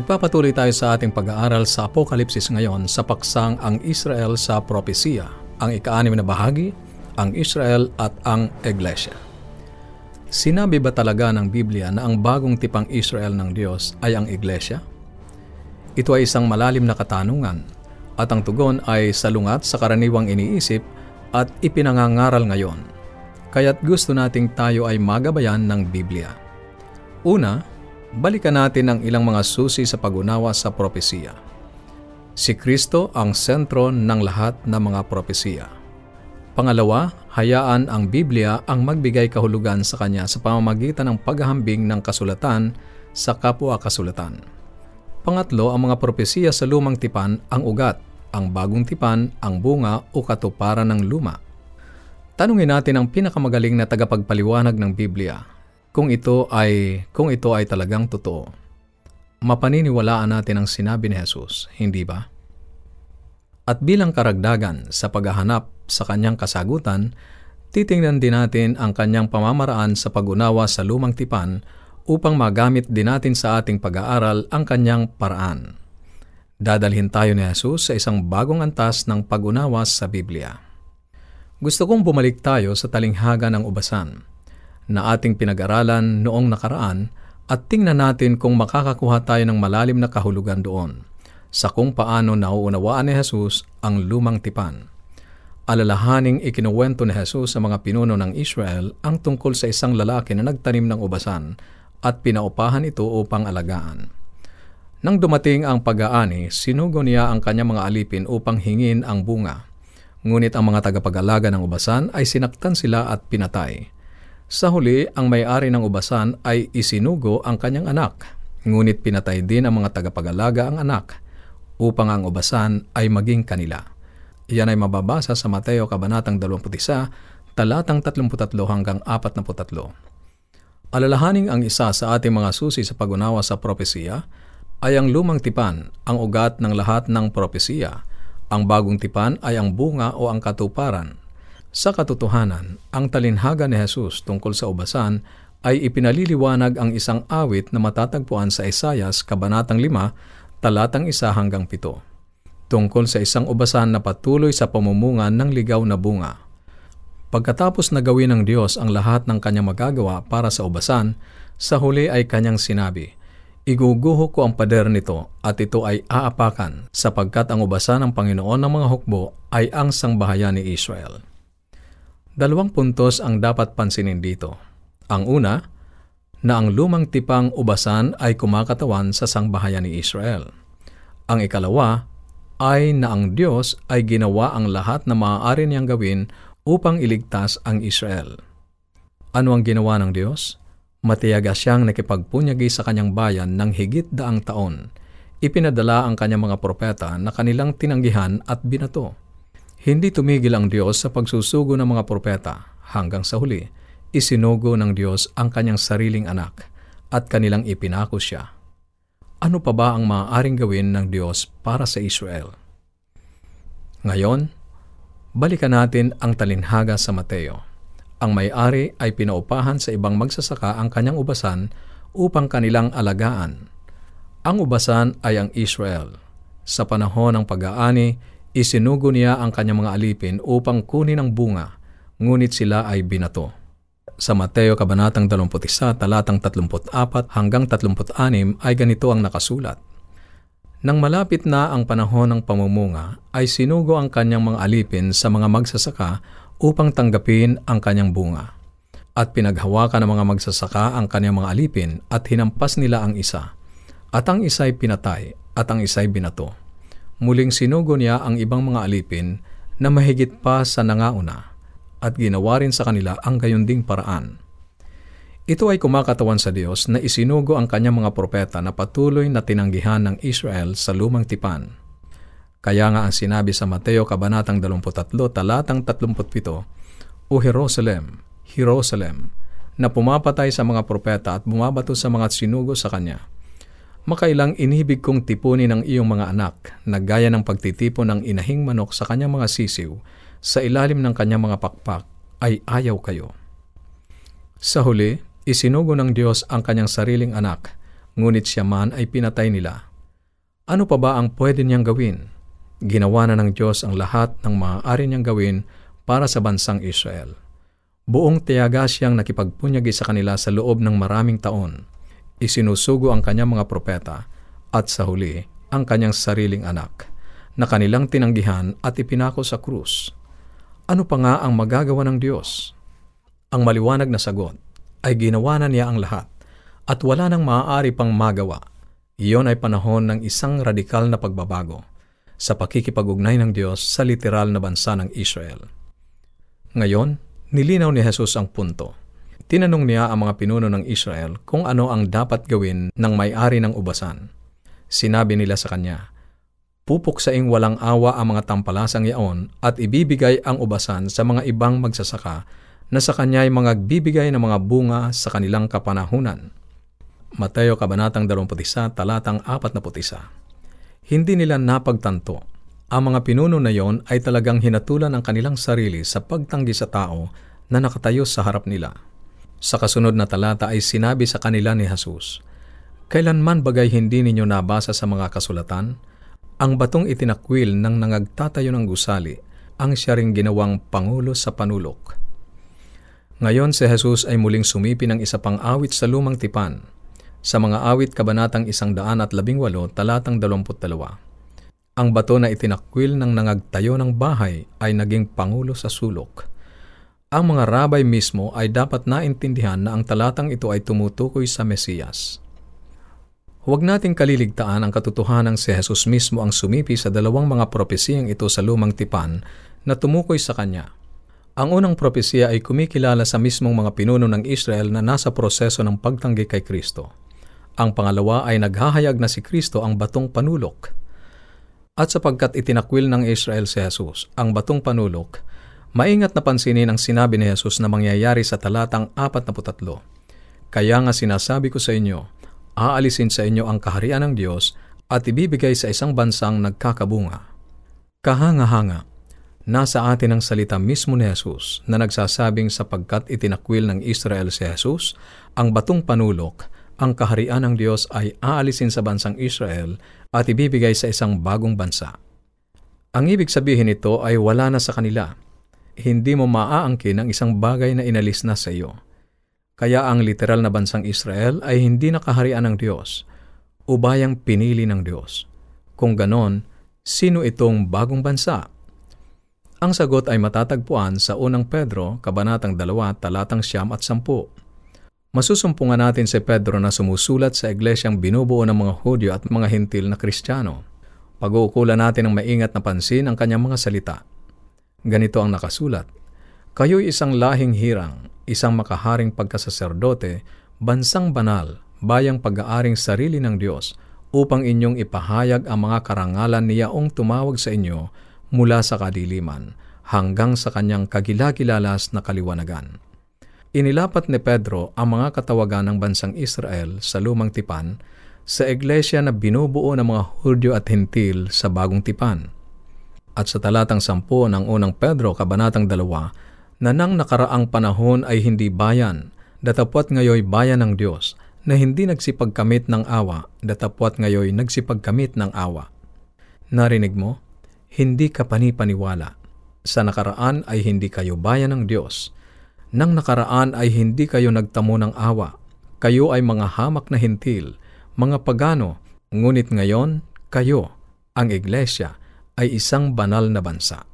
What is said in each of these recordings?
Nagpapatuloy tayo sa ating pag-aaral sa Apokalipsis ngayon sa paksang ang Israel sa propesiya, ang ika-anim na bahagi, ang Israel at ang Iglesia. Sinabi ba talaga ng Biblia na ang bagong tipang Israel ng Diyos ay ang Iglesia? Ito ay isang malalim na katanungan at ang tugon ay salungat sa karaniwang iniisip at ipinangangaral ngayon. Kaya't gusto nating tayo ay magabayan ng Biblia. Una, balikan natin ang ilang mga susi sa pag-unawa sa propesiya. Si Kristo ang sentro ng lahat ng mga propesiya. Pangalawa, hayaan ang Biblia ang magbigay kahulugan sa Kanya sa pamamagitan ng paghahambing ng kasulatan sa kapwa-kasulatan. Pangatlo, ang mga propesiya sa lumang tipan ang ugat, ang bagong tipan ang bunga o katuparan ng luma. Tanungin natin ang pinakamagaling na tagapagpaliwanag ng Biblia, kung ito ay kung ito ay talagang totoo. Mapaniniwalaan natin ang sinabi ni Jesus, hindi ba? At bilang karagdagan sa paghahanap sa kanyang kasagutan, titingnan din natin ang kanyang pamamaraan sa pag-unawa sa lumang tipan upang magamit din natin sa ating pag-aaral ang kanyang paraan. Dadalhin tayo ni Jesus sa isang bagong antas ng pag-unawa sa Biblia. Gusto kong bumalik tayo sa talinghaga ng ubasan na ating pinag-aralan noong nakaraan at tingnan natin kung makakakuha tayo ng malalim na kahulugan doon sa kung paano nauunawaan ni Jesus ang lumang tipan. Alalahaning ikinuwento ni Jesus sa mga pinuno ng Israel ang tungkol sa isang lalaki na nagtanim ng ubasan at pinaupahan ito upang alagaan. Nang dumating ang pag-aani, sinugo niya ang kanyang mga alipin upang hingin ang bunga. Ngunit ang mga tagapag-alaga ng ubasan ay sinaktan sila at pinatay. Sa huli, ang may-ari ng ubasan ay isinugo ang kanyang anak, ngunit pinatay din ang mga tagapag-alaga ang anak, upang ang ubasan ay maging kanila. Iyan ay mababasa sa Mateo Kabanatang 21, talatang 33 hanggang 44. Alalahaning ang isa sa ating mga susi sa pag-unawa sa propesiya ay ang lumang tipan, ang ugat ng lahat ng propesiya. Ang bagong tipan ay ang bunga o ang katuparan sa katotohanan, ang talinhaga ni Jesus tungkol sa ubasan ay ipinaliliwanag ang isang awit na matatagpuan sa Isayas, Kabanatang 5, talatang 1 hanggang 7, tungkol sa isang ubasan na patuloy sa pamumunga ng ligaw na bunga. Pagkatapos na gawin ng Diyos ang lahat ng kanyang magagawa para sa ubasan, sa huli ay kanyang sinabi, Iguguho ko ang pader nito at ito ay aapakan sapagkat ang ubasan ng Panginoon ng mga hukbo ay ang sangbahayan ni Israel. Dalawang puntos ang dapat pansinin dito. Ang una, na ang lumang tipang ubasan ay kumakatawan sa sangbahayan ni Israel. Ang ikalawa ay na ang Diyos ay ginawa ang lahat na maaari niyang gawin upang iligtas ang Israel. Ano ang ginawa ng Diyos? Matiyaga siyang nakipagpunyagi sa kanyang bayan ng higit daang taon. Ipinadala ang kanyang mga propeta na kanilang tinanggihan at binato. Hindi tumigil ang Diyos sa pagsusugo ng mga propeta hanggang sa huli, isinugo ng Diyos ang kanyang sariling anak at kanilang ipinako siya. Ano pa ba ang maaaring gawin ng Diyos para sa Israel? Ngayon, balikan natin ang talinhaga sa Mateo. Ang may-ari ay pinaupahan sa ibang magsasaka ang kanyang ubasan upang kanilang alagaan. Ang ubasan ay ang Israel. Sa panahon ng pag-aani, Isinugo niya ang kanyang mga alipin upang kunin ang bunga, ngunit sila ay binato. Sa Mateo Kabanatang 21, talatang 34 hanggang 36 ay ganito ang nakasulat. Nang malapit na ang panahon ng pamumunga, ay sinugo ang kanyang mga alipin sa mga magsasaka upang tanggapin ang kanyang bunga. At pinaghawakan ng mga magsasaka ang kanyang mga alipin at hinampas nila ang isa. At ang isa'y pinatay at ang isa'y binato. Muling sinugo niya ang ibang mga alipin na mahigit pa sa nangauna at ginawa rin sa kanila ang gayunding paraan. Ito ay kumakatawan sa Diyos na isinugo ang kanyang mga propeta na patuloy na tinanggihan ng Israel sa lumang tipan. Kaya nga ang sinabi sa Mateo Kabanatang 23, talatang 37, O Jerusalem, Jerusalem, na pumapatay sa mga propeta at bumabato sa mga sinugo sa kanya makailang inibig kong tipunin ang iyong mga anak na gaya ng pagtitipon ng inahing manok sa kanyang mga sisiw sa ilalim ng kanyang mga pakpak ay ayaw kayo. Sa huli, isinugo ng Diyos ang kanyang sariling anak, ngunit siya man ay pinatay nila. Ano pa ba ang pwede niyang gawin? Ginawa na ng Diyos ang lahat ng maaari niyang gawin para sa bansang Israel. Buong tiyaga siyang nakipagpunyagi sa kanila sa loob ng maraming taon. Isinusugo ang kanyang mga propeta at sa huli ang kanyang sariling anak na kanilang tinanggihan at ipinako sa krus. Ano pa nga ang magagawa ng Diyos? Ang maliwanag na sagot ay ginawa na niya ang lahat at wala nang maaari pang magawa. Iyon ay panahon ng isang radikal na pagbabago sa pakikipag-ugnay ng Diyos sa literal na bansa ng Israel. Ngayon, nilinaw ni Jesus ang punto. Tinanong niya ang mga pinuno ng Israel kung ano ang dapat gawin ng may-ari ng ubasan. Sinabi nila sa kanya, Pupuksaing walang awa ang mga tampalasang yaon at ibibigay ang ubasan sa mga ibang magsasaka na sa kanya ay mga bibigay ng mga bunga sa kanilang kapanahunan. Mateo Kabanatang 21, talatang 41 hindi nila napagtanto. Ang mga pinuno na yon ay talagang hinatulan ang kanilang sarili sa pagtanggi sa tao na nakatayo sa harap nila. Sa kasunod na talata ay sinabi sa kanila ni Jesus, Kailanman bagay hindi ninyo nabasa sa mga kasulatan? Ang batong itinakwil ng nangagtatayo ng gusali ang siya ring ginawang pangulo sa panulok. Ngayon si Jesus ay muling sumipi ng isa pang awit sa lumang tipan sa mga awit kabanatang isang daan at labing walo, talatang dalawamput dalawa. Ang bato na itinakwil ng nangagtayo ng bahay ay naging pangulo sa sulok. Ang mga rabay mismo ay dapat naintindihan na ang talatang ito ay tumutukoy sa Mesiyas. Huwag nating kaliligtaan ang katotohanan si Jesus mismo ang sumipi sa dalawang mga propesiyang ito sa lumang tipan na tumukoy sa kanya. Ang unang propesiya ay kumikilala sa mismong mga pinuno ng Israel na nasa proseso ng pagtanggi kay Kristo. Ang pangalawa ay naghahayag na si Kristo ang batong panulok. At sapagkat itinakwil ng Israel si Jesus ang batong panulok, maingat na pansinin ang sinabi ni Jesus na mangyayari sa talatang 43. Kaya nga sinasabi ko sa inyo, aalisin sa inyo ang kaharian ng Diyos at ibibigay sa isang bansang nagkakabunga. Kahanga-hanga, nasa atin ang salita mismo ni Jesus na nagsasabing sapagkat itinakwil ng Israel si Jesus, ang batong panulok, ang kaharian ng Diyos ay aalisin sa bansang Israel at ibibigay sa isang bagong bansa. Ang ibig sabihin nito ay wala na sa kanila. Hindi mo maaangkin ang isang bagay na inalis na sa iyo. Kaya ang literal na bansang Israel ay hindi nakaharian ng Diyos, ubayang pinili ng Diyos. Kung ganon, sino itong bagong bansa? Ang sagot ay matatagpuan sa unang Pedro, Kabanatang 2, talatang siyam at sampu. Masusumpungan natin si Pedro na sumusulat sa iglesyang binubuo ng mga Hudyo at mga Hintil na Kristiyano. Pag-uukulan natin ng maingat na pansin ang kanyang mga salita. Ganito ang nakasulat, Kayo'y isang lahing hirang, isang makaharing pagkasaserdote, bansang banal, bayang pag-aaring sarili ng Diyos, upang inyong ipahayag ang mga karangalan niyaong tumawag sa inyo mula sa kadiliman hanggang sa kanyang kagilagilalas na kaliwanagan. Inilapat ni Pedro ang mga katawagan ng bansang Israel sa lumang tipan sa iglesia na binubuo ng mga Hudyo at Hintil sa bagong tipan. At sa talatang sampu ng unang Pedro, kabanatang dalawa, na nang nakaraang panahon ay hindi bayan, datapwat ngayoy bayan ng Diyos, na hindi nagsipagkamit ng awa, datapwat ngayoy nagsipagkamit ng awa. Narinig mo? Hindi ka panipaniwala. Sa nakaraan ay hindi kayo bayan ng Diyos, nang nakaraan ay hindi kayo nagtamo ng awa. Kayo ay mga hamak na hintil, mga pagano, ngunit ngayon, kayo, ang iglesia, ay isang banal na bansa.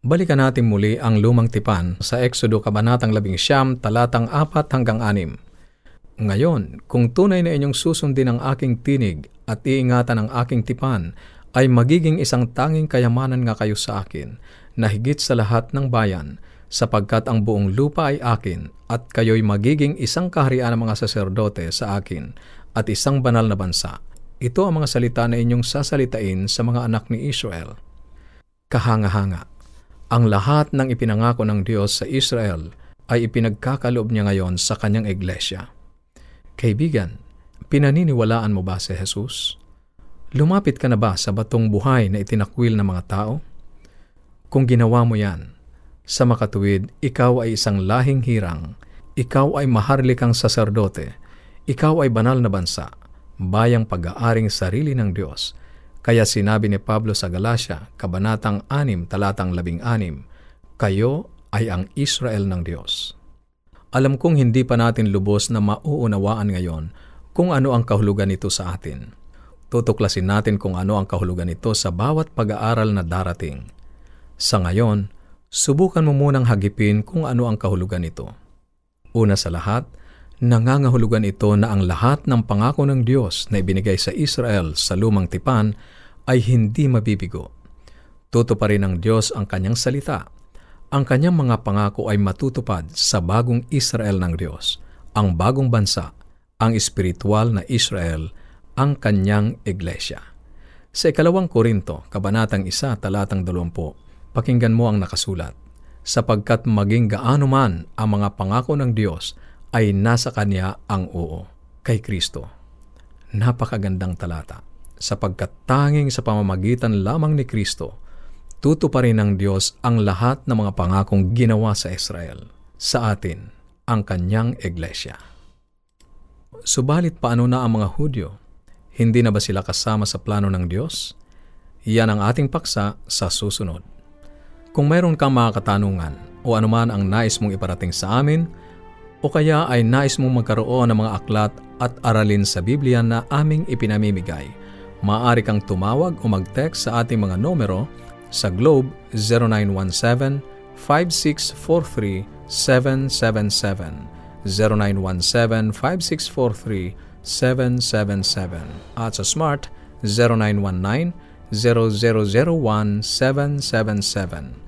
Balikan natin muli ang lumang tipan sa Exodo Kabanatang 11, talatang 4 hanggang 6. Ngayon, kung tunay na inyong susundin ang aking tinig at iingatan ang aking tipan, ay magiging isang tanging kayamanan nga kayo sa akin, na higit sa lahat ng bayan, sapagkat ang buong lupa ay akin at kayo'y magiging isang kaharian ng mga saserdote sa akin at isang banal na bansa. Ito ang mga salita na inyong sasalitain sa mga anak ni Israel. Kahanga-hanga. Ang lahat ng ipinangako ng Diyos sa Israel ay ipinagkakaloob niya ngayon sa kanyang iglesia. Kaibigan, pinaniniwalaan mo ba si Jesus? Lumapit ka na ba sa batong buhay na itinakwil ng mga tao? Kung ginawa mo yan, sa makatuwid, ikaw ay isang lahing hirang, ikaw ay maharlikang saserdote, ikaw ay banal na bansa, bayang pag-aaring sarili ng Diyos. Kaya sinabi ni Pablo sa Galacia, Kabanatang 6, talatang 16, Kayo ay ang Israel ng Diyos. Alam kong hindi pa natin lubos na mauunawaan ngayon kung ano ang kahulugan nito sa atin. Tutuklasin natin kung ano ang kahulugan nito sa bawat pag-aaral na darating. Sa ngayon, subukan mo munang hagipin kung ano ang kahulugan nito. Una sa lahat, nangangahulugan ito na ang lahat ng pangako ng Diyos na ibinigay sa Israel sa lumang tipan ay hindi mabibigo. Tutuparin ng Diyos ang kanyang salita. Ang kanyang mga pangako ay matutupad sa bagong Israel ng Diyos, ang bagong bansa, ang espiritual na Israel, ang kanyang iglesia. Sa ikalawang Korinto, kabanatang isa, talatang dalumpo, pakinggan mo ang nakasulat, sapagkat maging gaano man ang mga pangako ng Diyos, ay nasa Kanya ang oo, kay Kristo. Napakagandang talata, sapagkat tanging sa pamamagitan lamang ni Kristo, tutuparin ng Diyos ang lahat ng mga pangakong ginawa sa Israel, sa atin, ang Kanyang Iglesia. Subalit paano na ang mga Hudyo? Hindi na ba sila kasama sa plano ng Diyos? Yan ang ating paksa sa susunod. Kung mayroon kang mga katanungan o anuman ang nais mong iparating sa amin, o kaya ay nais mong magkaroon ng mga aklat at aralin sa Biblia na aming ipinamimigay, maaari kang tumawag o mag-text sa ating mga numero sa Globe 0917-5643-777, 0917-5643-777, at sa Smart 0919-0001-777.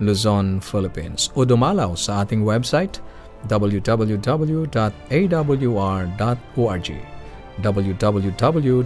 Luzon, Philippines. O dumalaw sa ating website www.awr.org www.awr.org